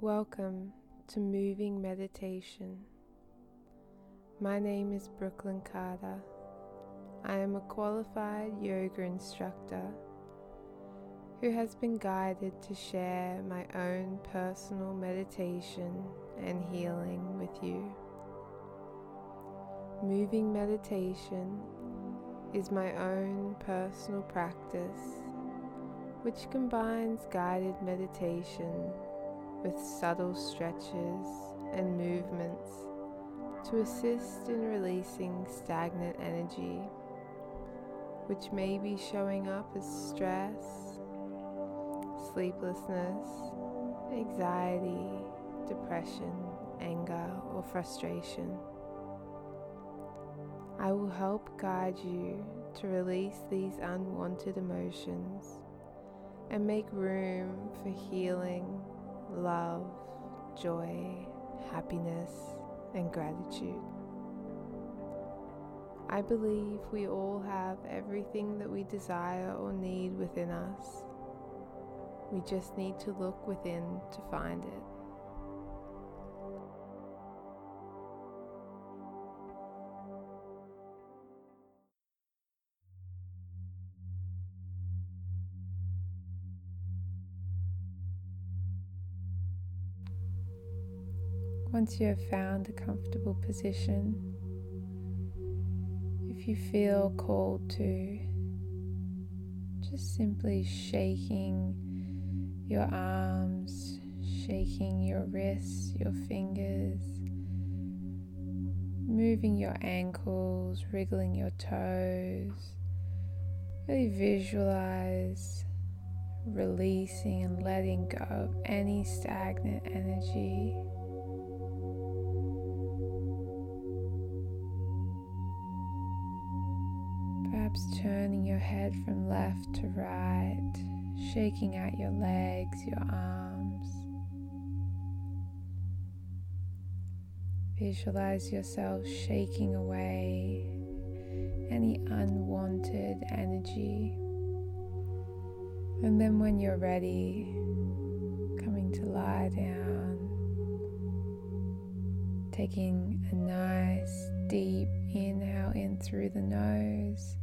Welcome to Moving Meditation. My name is Brooklyn Carter. I am a qualified yoga instructor who has been guided to share my own personal meditation and healing with you. Moving meditation is my own personal practice which combines guided meditation with subtle stretches and movements to assist in releasing stagnant energy, which may be showing up as stress, sleeplessness, anxiety, depression, anger, or frustration. I will help guide you to release these unwanted emotions and make room for healing love, joy, happiness, and gratitude. I believe we all have everything that we desire or need within us. We just need to look within to find it. Once you have found a comfortable position, if you feel called to, just simply shaking your arms, shaking your wrists, your fingers, moving your ankles, wriggling your toes. Really visualize releasing and letting go of any stagnant energy. Perhaps turning your head from left to right, shaking out your legs, your arms. Visualize yourself shaking away any unwanted energy. And then, when you're ready, coming to lie down, taking a nice deep inhale in through the nose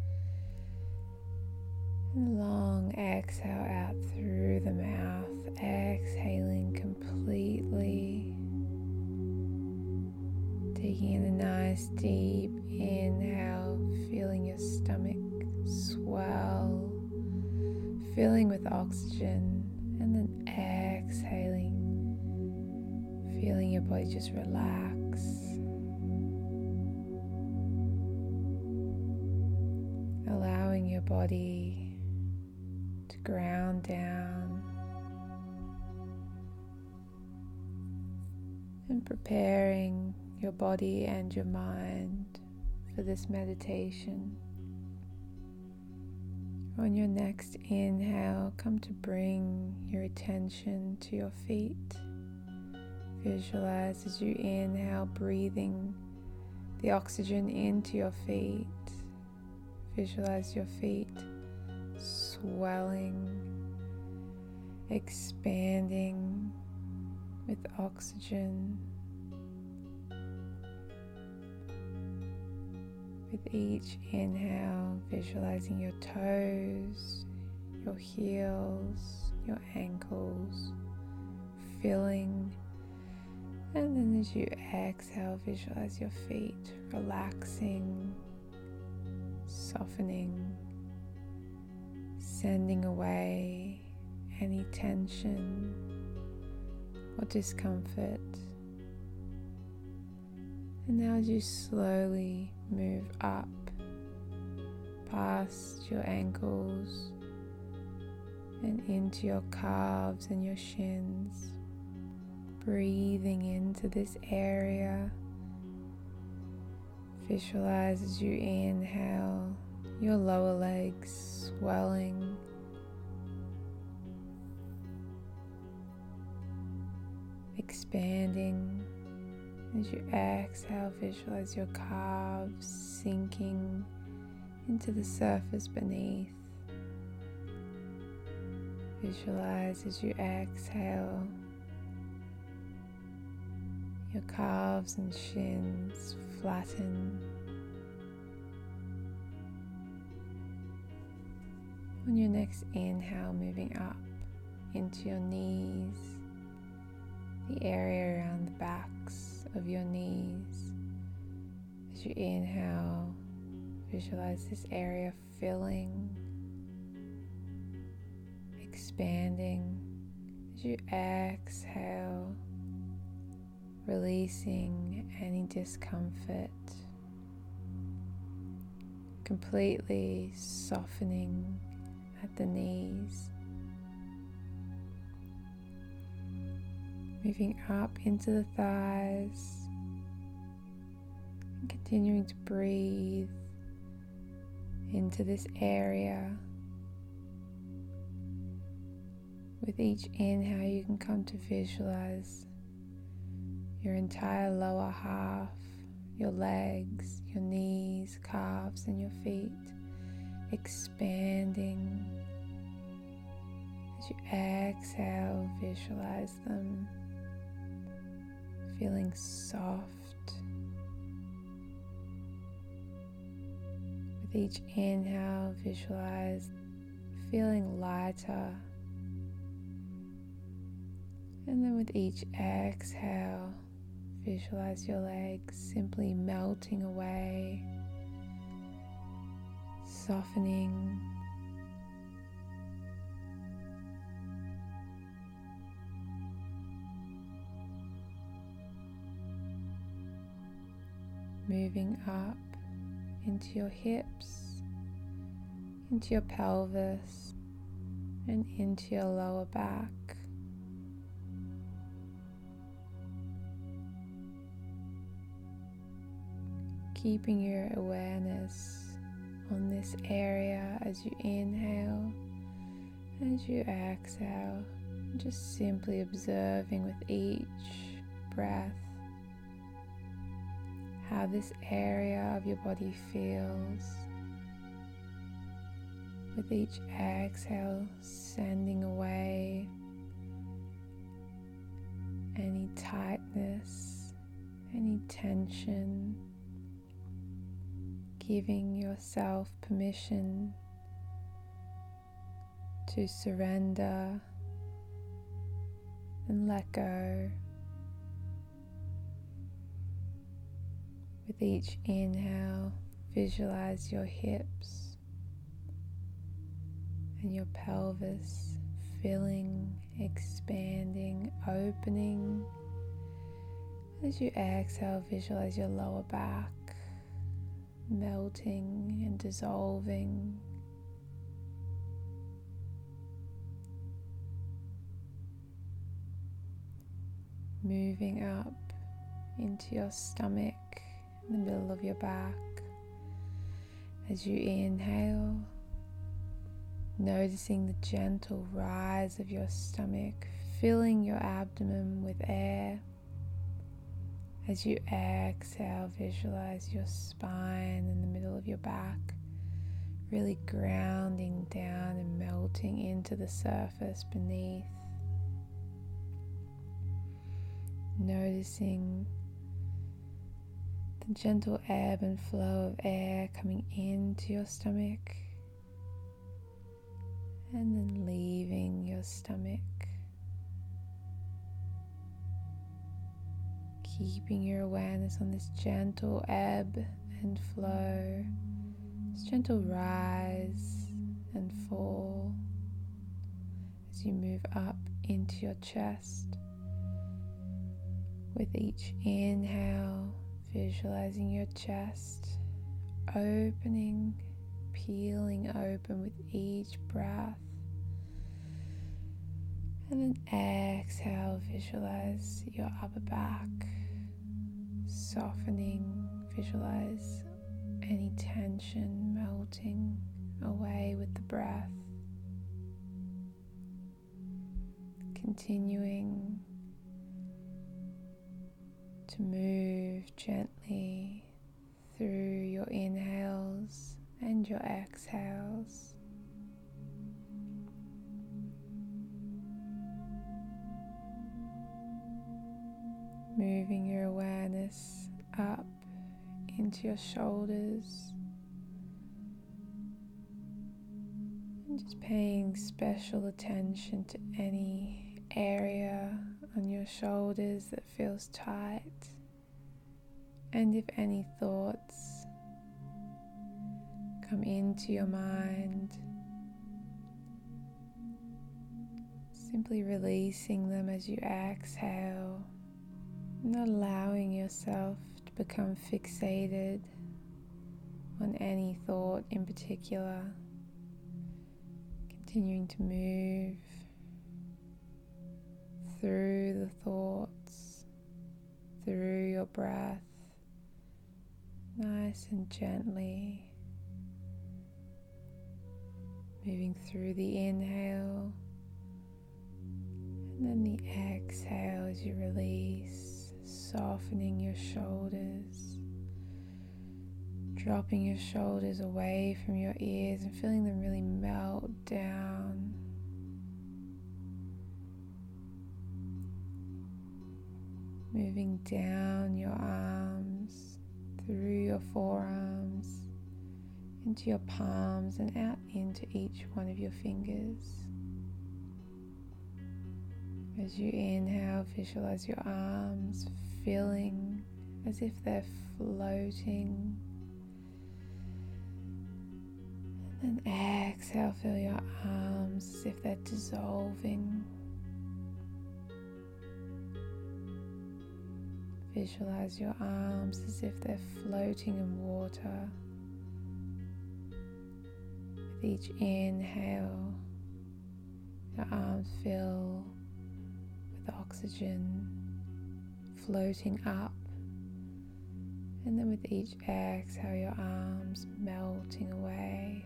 long exhale out through the mouth, exhaling completely. Taking in a nice deep inhale, feeling your stomach swell, filling with oxygen, and then exhaling, feeling your body just relax. Allowing your body ground down and preparing your body and your mind for this meditation. On your next inhale, come to bring your attention to your feet. Visualize as you inhale, breathing the oxygen into your feet. Visualize your feet swelling, expanding with oxygen. With each inhale, visualizing your toes, your heels, your ankles filling. And then as you exhale, visualize your feet relaxing, softening sending away any tension or discomfort. And now, as you slowly move up past your ankles and into your calves and your shins, breathing into this area. Visualize as you inhale your lower legs swelling. Expanding as you exhale, visualize your calves sinking into the surface beneath. Visualize as you exhale Your calves and shins flatten. On your next inhale, moving up into your knees, the area around the backs of your knees. As you inhale, visualize this area filling, expanding. As you exhale, releasing any discomfort, completely softening at the knees. Moving up into the thighs and continuing to breathe into this area. With each inhale, you can come to visualize your entire lower half, your legs, your knees, calves, and your feet expanding. As you exhale, visualize them feeling soft. With each inhale, visualize feeling lighter. And then with each exhale, Visualize your legs simply melting away, softening. Moving up into your hips, into your pelvis, and into your lower back. keeping your awareness on this area as you inhale, as you exhale, just simply observing with each breath how this area of your body feels. With each exhale, sending away any tightness, any tension giving yourself permission to surrender and let go. With each inhale, visualize your hips and your pelvis filling, expanding, opening. As you exhale, visualize your lower back melting and dissolving. Moving up into your stomach, the middle of your back. As you inhale, noticing the gentle rise of your stomach, filling your abdomen with air. As you exhale, visualize your spine in the middle of your back, really grounding down and melting into the surface beneath. Noticing the gentle ebb and flow of air coming into your stomach and then leaving your stomach. keeping your awareness on this gentle ebb and flow, this gentle rise and fall as you move up into your chest. With each inhale, visualizing your chest opening, peeling open with each breath. And then exhale, visualize your upper back softening, visualize any tension melting away with the breath. Continuing to move gently through your inhales and your exhales. moving your awareness up into your shoulders and just paying special attention to any area on your shoulders that feels tight. And if any thoughts come into your mind simply releasing them as you exhale not allowing yourself to become fixated on any thought in particular, continuing to move through the thoughts, through your breath, nice and gently, moving through the inhale and then the exhale as you release softening your shoulders, dropping your shoulders away from your ears and feeling them really melt down. Moving down your arms, through your forearms, into your palms, and out into each one of your fingers. As you inhale, visualize your arms feeling as if they're floating. And then exhale, feel your arms as if they're dissolving. Visualize your arms as if they're floating in water. With each inhale, your arms fill with oxygen floating up. And then with each exhale, your arms melting away,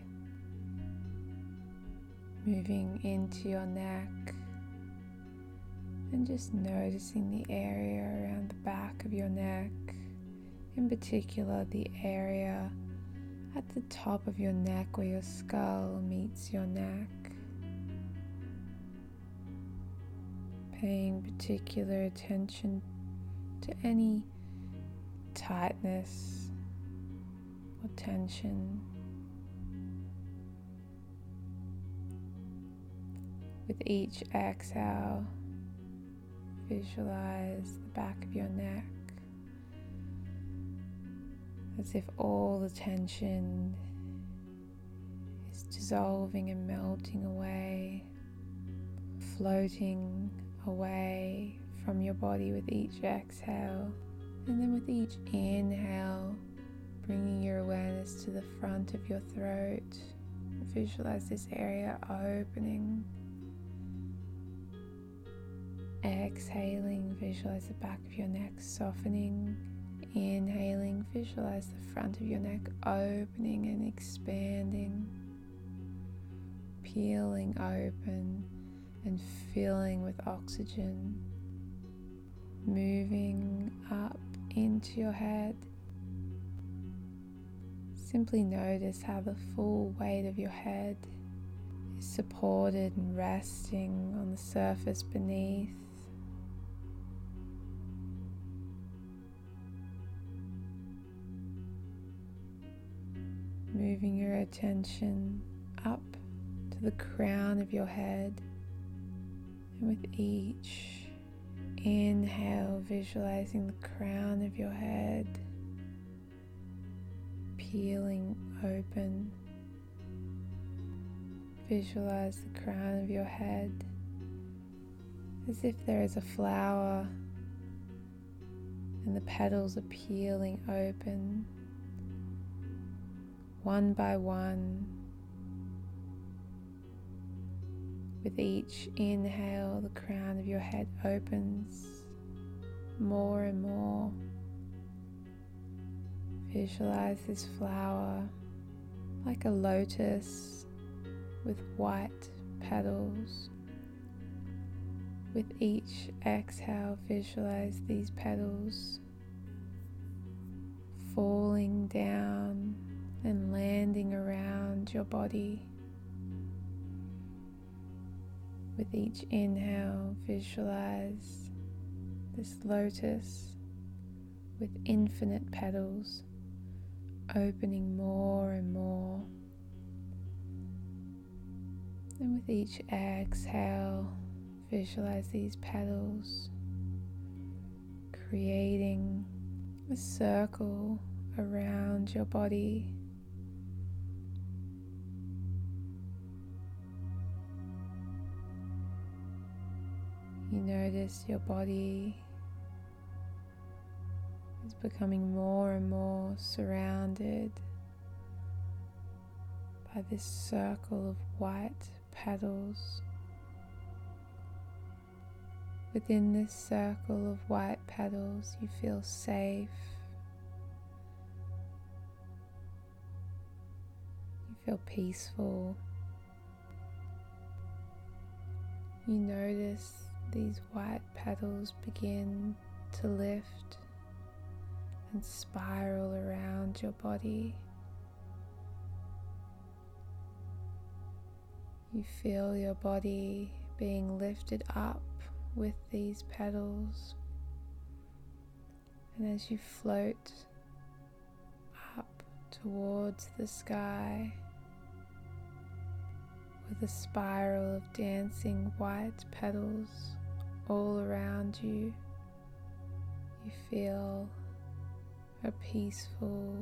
moving into your neck, and just noticing the area around the back of your neck, in particular, the area at the top of your neck where your skull meets your neck. Paying particular attention to any tightness or tension. With each exhale, visualize the back of your neck as if all the tension is dissolving and melting away, floating away from your body with each exhale. And then with each inhale, bringing your awareness to the front of your throat. Visualize this area opening. Exhaling, visualize the back of your neck softening. Inhaling, visualize the front of your neck opening and expanding. Peeling open and filling with oxygen moving up into your head. Simply notice how the full weight of your head is supported and resting on the surface beneath. Moving your attention up to the crown of your head, and with each Inhale, visualizing the crown of your head peeling open. Visualize the crown of your head as if there is a flower and the petals are peeling open one by one With each inhale, the crown of your head opens more and more. Visualize this flower like a lotus with white petals. With each exhale, visualize these petals falling down and landing around your body. With each inhale, visualize this lotus with infinite petals opening more and more. And with each exhale, visualize these petals creating a circle around your body. You notice your body is becoming more and more surrounded by this circle of white petals. Within this circle of white petals, you feel safe. You feel peaceful. You notice these white petals begin to lift and spiral around your body. You feel your body being lifted up with these petals, and as you float up towards the sky with a spiral of dancing white petals all around you, you feel a peaceful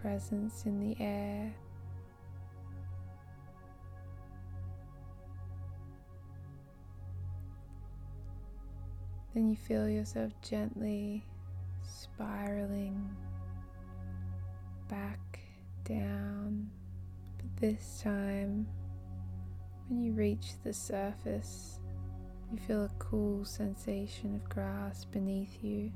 presence in the air. Then you feel yourself gently spiraling back down. But this time, when you reach the surface, you feel a cool sensation of grass beneath you.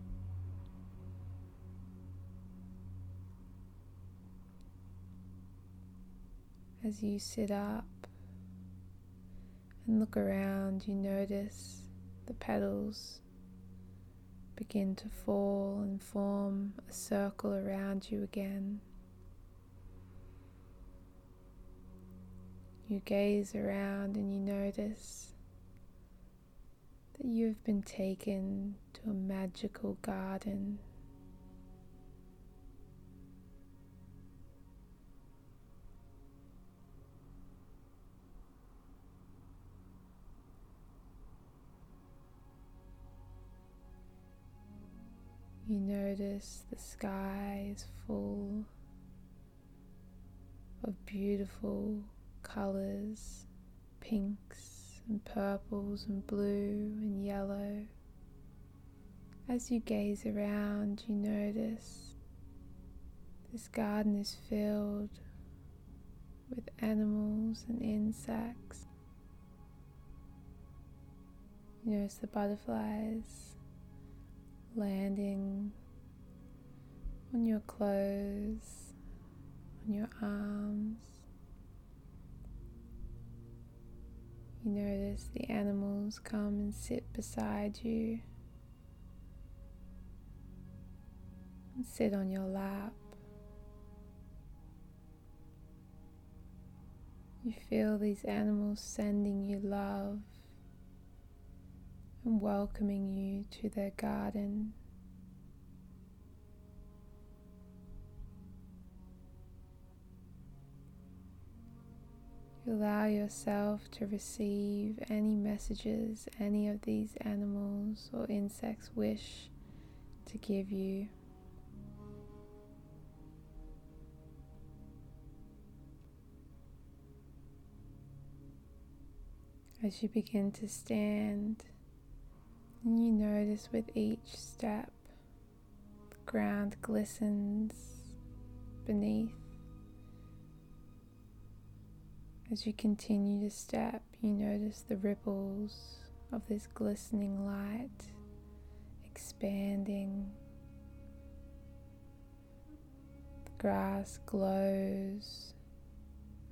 As you sit up and look around, you notice the petals begin to fall and form a circle around you again. You gaze around and you notice that you have been taken to a magical garden. You notice the sky is full of beautiful colors, pinks and purples and blue and yellow. As you gaze around, you notice this garden is filled with animals and insects. You notice the butterflies landing on your clothes, on your arms. You notice the animals come and sit beside you and sit on your lap. You feel these animals sending you love and welcoming you to their garden. Allow yourself to receive any messages any of these animals or insects wish to give you. As you begin to stand and you notice with each step, the ground glistens beneath. As you continue to step, you notice the ripples of this glistening light expanding. The grass glows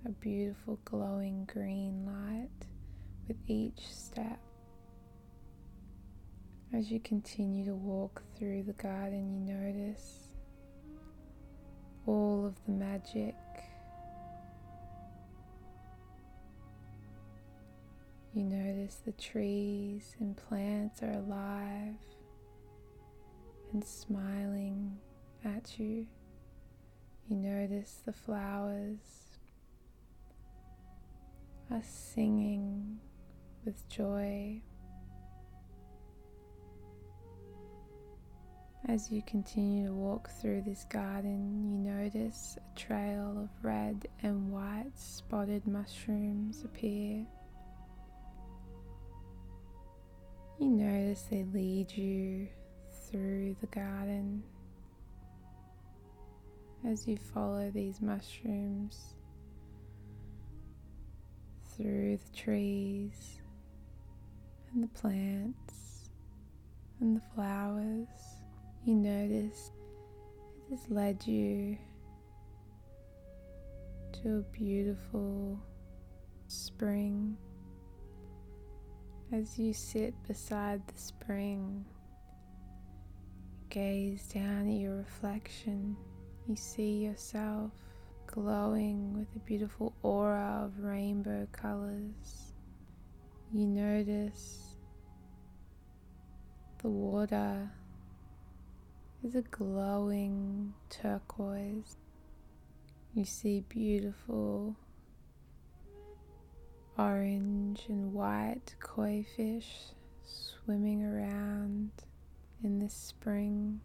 a beautiful glowing green light with each step. As you continue to walk through the garden, you notice all of the magic. You notice the trees and plants are alive and smiling at you. You notice the flowers are singing with joy. As you continue to walk through this garden, you notice a trail of red and white spotted mushrooms appear. You notice they lead you through the garden as you follow these mushrooms through the trees and the plants and the flowers, you notice it has led you to a beautiful spring. As you sit beside the spring, gaze down at your reflection, you see yourself glowing with a beautiful aura of rainbow colors. You notice the water is a glowing turquoise. You see beautiful orange and white koi fish swimming around in the spring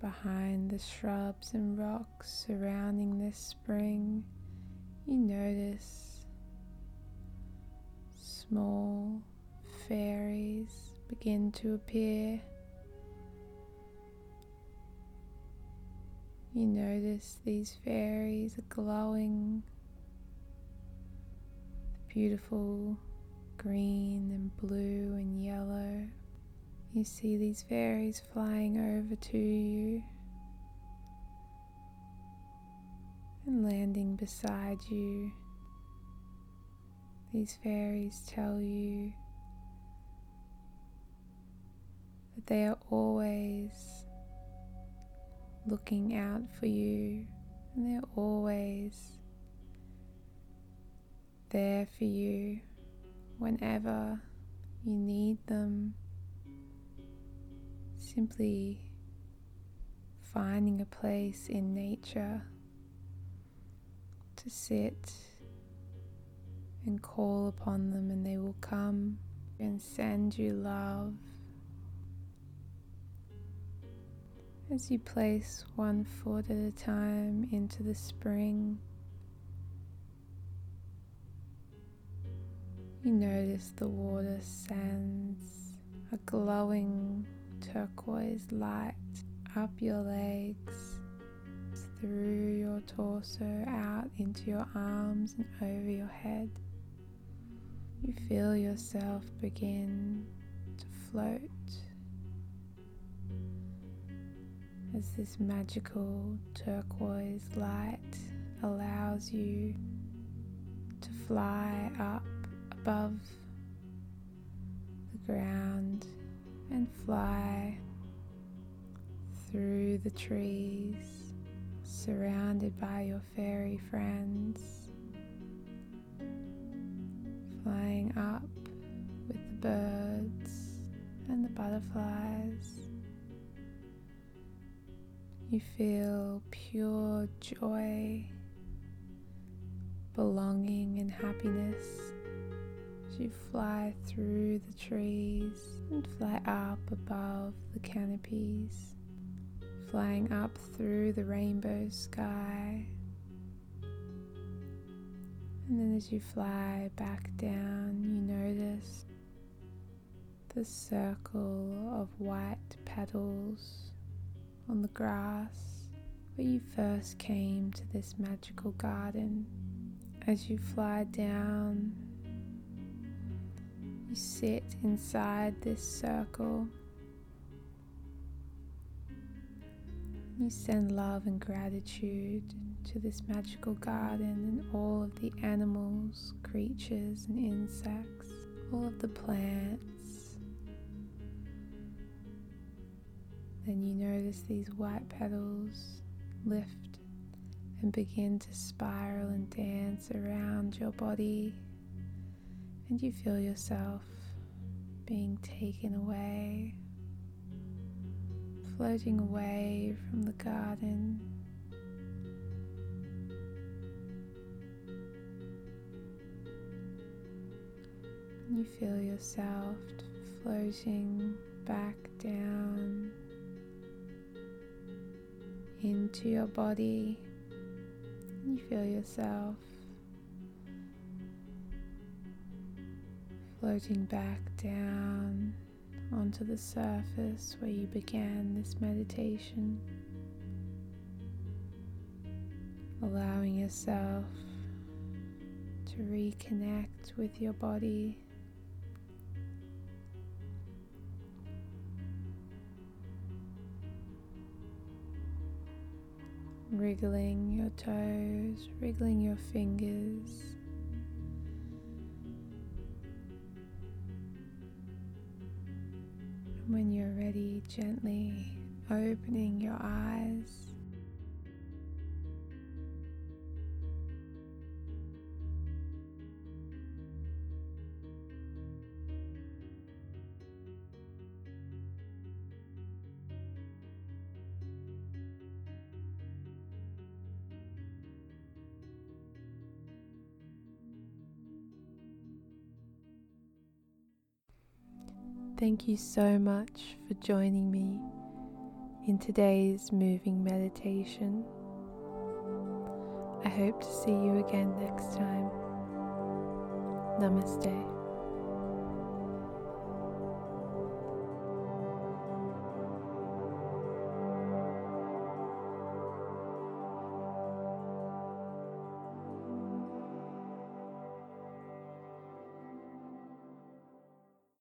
behind the shrubs and rocks surrounding this spring, you notice small fairies begin to appear. You notice these fairies are glowing beautiful green and blue and yellow. You see these fairies flying over to you and landing beside you. These fairies tell you that they are always looking out for you and they're always there for you whenever you need them simply finding a place in nature to sit and call upon them, and they will come and send you love. As you place one foot at a time into the spring, you notice the water sends a glowing turquoise light up your legs, through your torso, out into your arms and over your head. You feel yourself begin to float as this magical turquoise light allows you to fly up above the ground and fly through the trees, surrounded by your fairy friends, flying up with the birds and the butterflies. You feel pure joy, belonging, and happiness you fly through the trees and fly up above the canopies, flying up through the rainbow sky. And then as you fly back down, you notice the circle of white petals on the grass where you first came to this magical garden. As you fly down you sit inside this circle. You send love and gratitude to this magical garden and all of the animals, creatures, and insects, all of the plants. Then you notice these white petals lift and begin to spiral and dance around your body and you feel yourself being taken away, floating away from the garden. You feel yourself floating back down into your body. You feel yourself floating back down onto the surface where you began this meditation, allowing yourself to reconnect with your body. Wriggling your toes, wriggling your fingers. When gently opening your eyes. Thank you so much for joining me in today's moving meditation. I hope to see you again next time. Namaste.